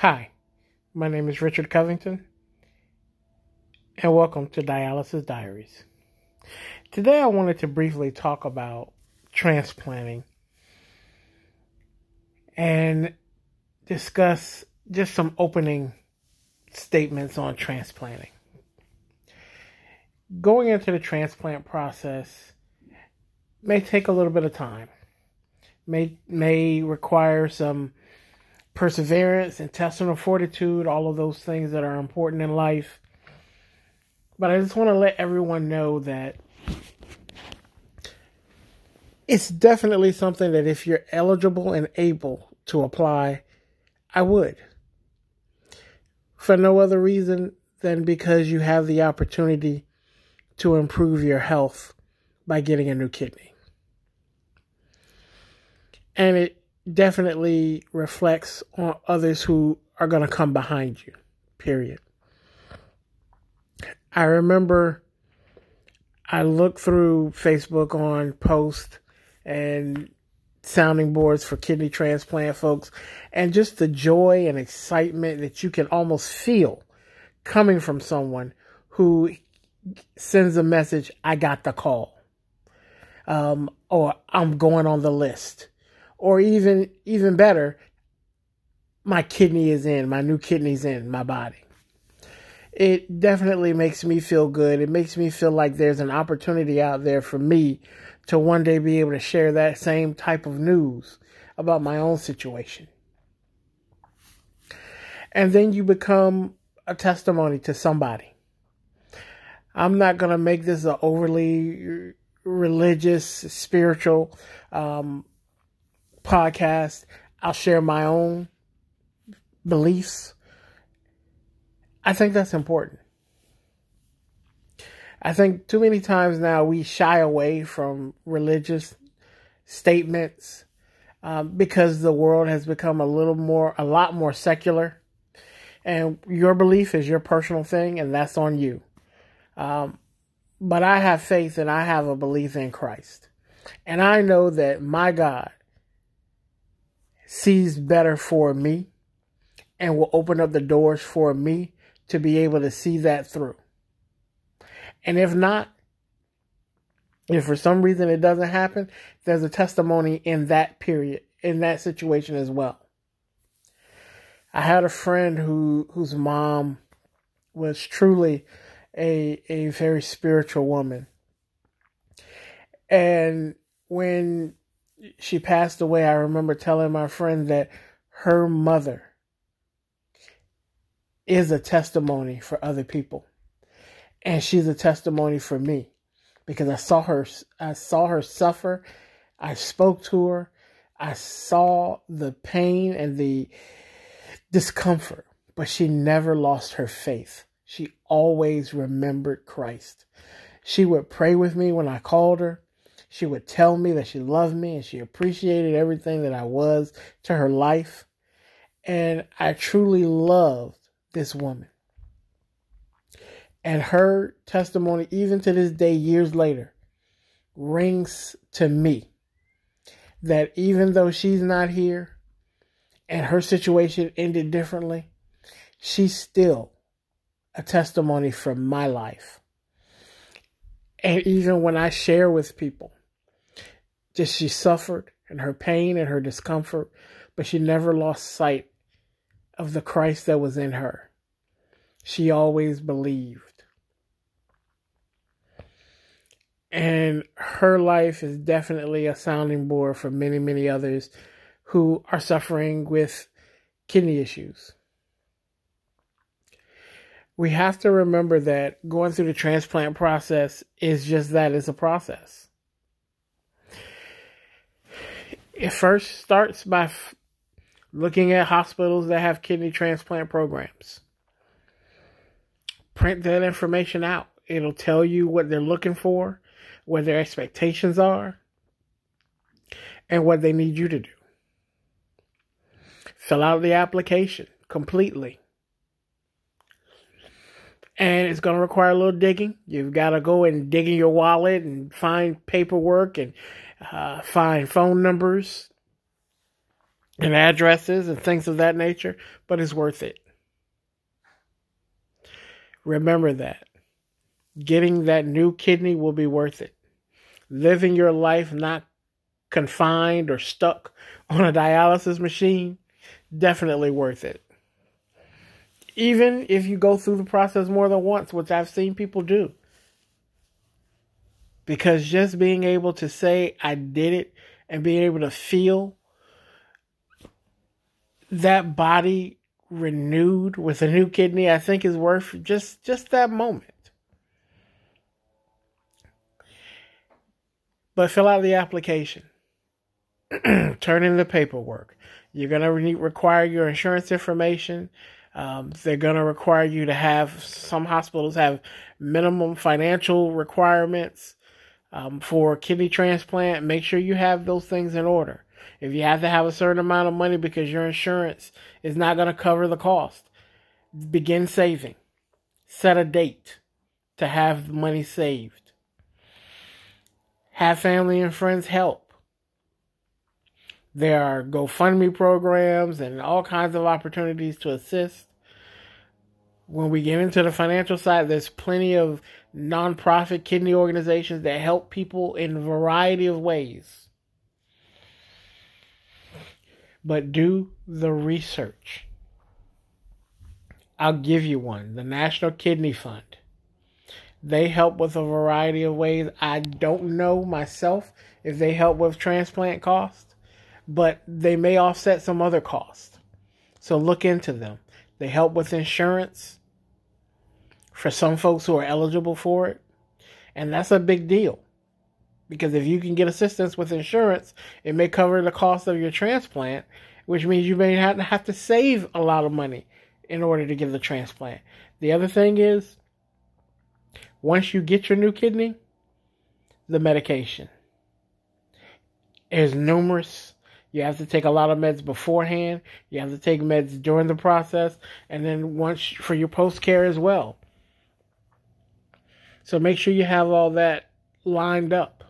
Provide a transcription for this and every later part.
Hi, my name is Richard Covington, and welcome to Dialysis Diaries. Today, I wanted to briefly talk about transplanting and discuss just some opening statements on transplanting. Going into the transplant process may take a little bit of time, may may require some perseverance, intestinal fortitude, all of those things that are important in life. But I just want to let everyone know that it's definitely something that if you're eligible and able to apply, I would. For no other reason than because you have the opportunity to improve your health by getting a new kidney. And it definitely reflects on others who are going to come behind you, period. I remember I looked through Facebook on posts and sounding boards for kidney transplant folks, and just the joy and excitement that you can almost feel coming from someone who sends a message, I got the call, um, or I'm going on the list or even even better, my kidney is in, my new kidney's in my body. It definitely makes me feel good. It makes me feel like there's an opportunity out there for me to one day be able to share that same type of news about my own situation. And then you become a testimony to somebody. I'm not going to make this an overly religious, spiritual um, podcast, I'll share my own beliefs. I think that's important. I think too many times now we shy away from religious statements um, because the world has become a little more, a lot more secular. And your belief is your personal thing, and that's on you. Um, but I have faith and I have a belief in Christ. And I know that my God sees better for me and will open up the doors for me to be able to see that through. And if not, if for some reason it doesn't happen, there's a testimony in that period, in that situation as well. I had a friend who whose mom was truly a a very spiritual woman. And when she passed away, I remember telling my friend that her mother is a testimony for other people. And she's a testimony for me because I saw her I saw her suffer. I spoke to her. I saw the pain and the discomfort, but she never lost her faith. She always remembered Christ. She would pray with me when I called her. She would tell me that she loved me and she appreciated everything that I was to her life. And I truly loved this woman. And her testimony, even to this day, years later, rings to me that even though she's not here and her situation ended differently, she's still a testimony from my life. And even when I share with people just she suffered and her pain and her discomfort, but she never lost sight of the Christ that was in her. She always believed. And her life is definitely a sounding board for many, many others who are suffering with kidney issues. We have to remember that going through the transplant process is just that it's a process it first starts by f- looking at hospitals that have kidney transplant programs. Print that information out. It'll tell you what they're looking for, what their expectations are, and what they need you to do. Fill out the application completely. And it's going to require a little digging. You've got to go and dig in your wallet and find paperwork and uh, find phone numbers and addresses and things of that nature, but it's worth it. Remember that. Getting that new kidney will be worth it. Living your life not confined or stuck on a dialysis machine, definitely worth it. Even if you go through the process more than once, which I've seen people do. Because just being able to say, I did it, and being able to feel that body renewed with a new kidney, I think is worth just just that moment. But fill out the application. Turn in the paperwork. You're going to re- require your insurance information. Um, they're going to require you to have, some hospitals have minimum financial requirements um, for kidney transplant. Make sure you have those things in order. If you have to have a certain amount of money because your insurance is not going to cover the cost, begin saving. Set a date to have the money saved. Have family and friends help. There are GoFundMe programs and all kinds of opportunities to assist. When we get into the financial side, there's plenty of nonprofit kidney organizations that help people in a variety of ways. but do the research. I'll give you one the National Kidney Fund. They help with a variety of ways. I don't know myself if they help with transplant costs, but they may offset some other costs. So look into them. They help with insurance for some folks who are eligible for it, and that's a big deal. Because if you can get assistance with insurance, it may cover the cost of your transplant, which means you may not have to save a lot of money in order to get the transplant. The other thing is, once you get your new kidney, the medication. There's numerous. You have to take a lot of meds beforehand. You have to take meds during the process, and then once for your post care as well. So make sure you have all that lined up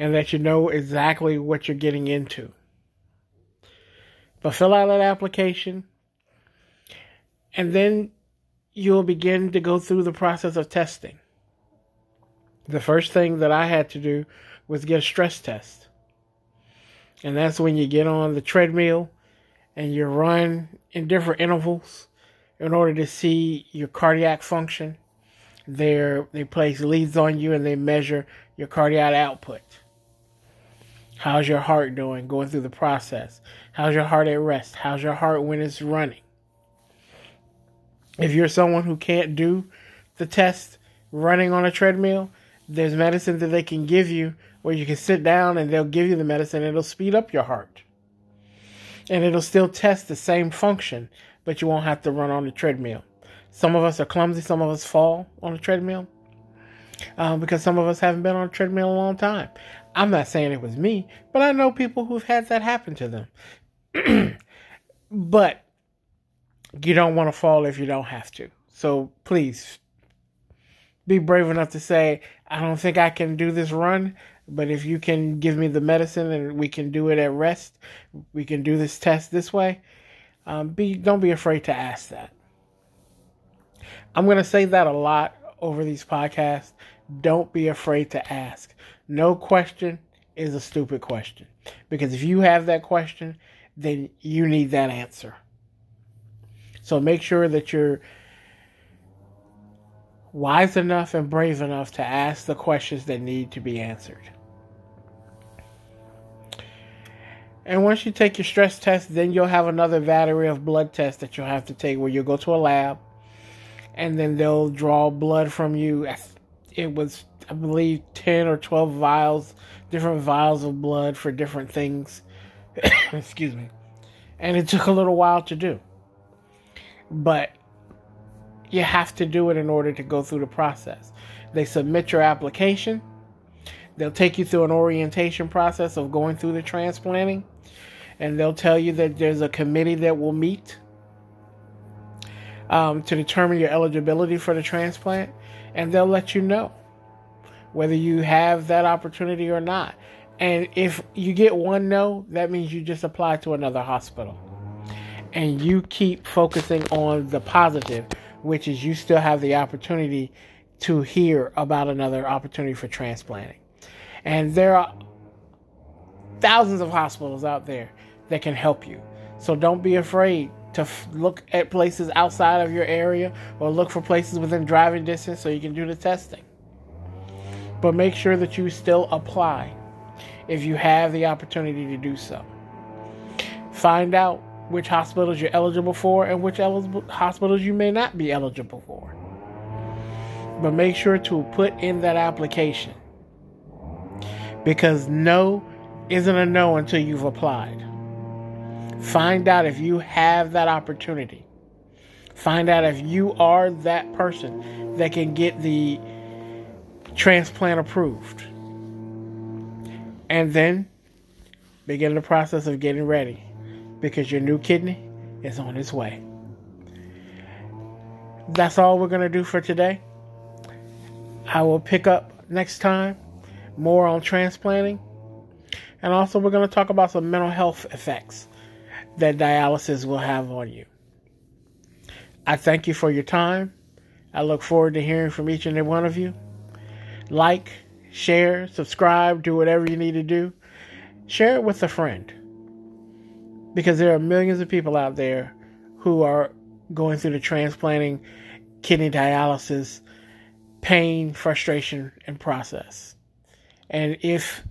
and that you know exactly what you're getting into. But fill out that application, and then you'll begin to go through the process of testing. The first thing that I had to do was get a stress test. And that's when you get on the treadmill and you run in different intervals in order to see your cardiac function. There, they place leads on you and they measure your cardiac output. How's your heart doing going through the process? How's your heart at rest? How's your heart when it's running? If you're someone who can't do the test running on a treadmill, there's medicine that they can give you where you can sit down and they'll give you the medicine. It'll speed up your heart. And it'll still test the same function, but you won't have to run on the treadmill. Some of us are clumsy, some of us fall on the treadmill um, because some of us haven't been on a treadmill a long time. I'm not saying it was me, but I know people who've had that happen to them. but you don't want to fall if you don't have to. So please be brave enough to say, I don't think I can do this run, but if you can give me the medicine and we can do it at rest, we can do this test this way. Um, be don't be afraid to ask that. I'm to say that a lot over these podcasts. Don't be afraid to ask. No question is a stupid question. Because if you have that question, then you need that answer. So make sure that you're wise enough and brave enough to ask the questions that need to be answered. And once you take your stress test, then you'll have another battery of blood tests that you'll have to take where you'll go to a lab and then they'll draw blood from you. It was, I believe, 10 or 12 vials, different vials of blood for different things. Excuse me. And it took a little while to do. But you have to do it in order to go through the process. They submit your application. They'll take you through an orientation process of going through the transplanting. And they'll tell you that there's a committee that will meet um, to determine your eligibility for the transplant, and they'll let you know whether you have that opportunity or not. And if you get one no, that means you just apply to another hospital. And you keep focusing on the positive, which is you still have the opportunity to hear about another opportunity for transplanting. And there are thousands of hospitals out there that can help you. So don't be afraid to f- look at places outside of your area or look for places within driving distance so you can do the testing. But make sure that you still apply if you have the opportunity to do so. Find out which hospitals you're eligible for and which hospitals you may not be eligible for. But make sure to put in that application because no isn't a no until you've applied. Find out if you have that opportunity. Find out if you are that person that can get the transplant approved. And then begin the process of getting ready because your new kidney is on its way. That's all we're going to do for today. I will pick up next time more on transplanting. And also, we're going to talk about some mental health effects that dialysis will have on you. I thank you for your time. I look forward to hearing from each and every one of you. Like, share, subscribe, do whatever you need to do. Share it with a friend. Because there are millions of people out there who are going through the transplanting, kidney dialysis, pain, frustration, and process. And if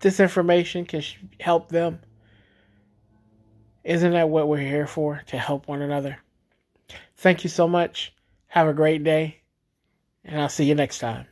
this information can help them, isn't that what we're here for? To help one another. Thank you so much. Have a great day. And I'll see you next time.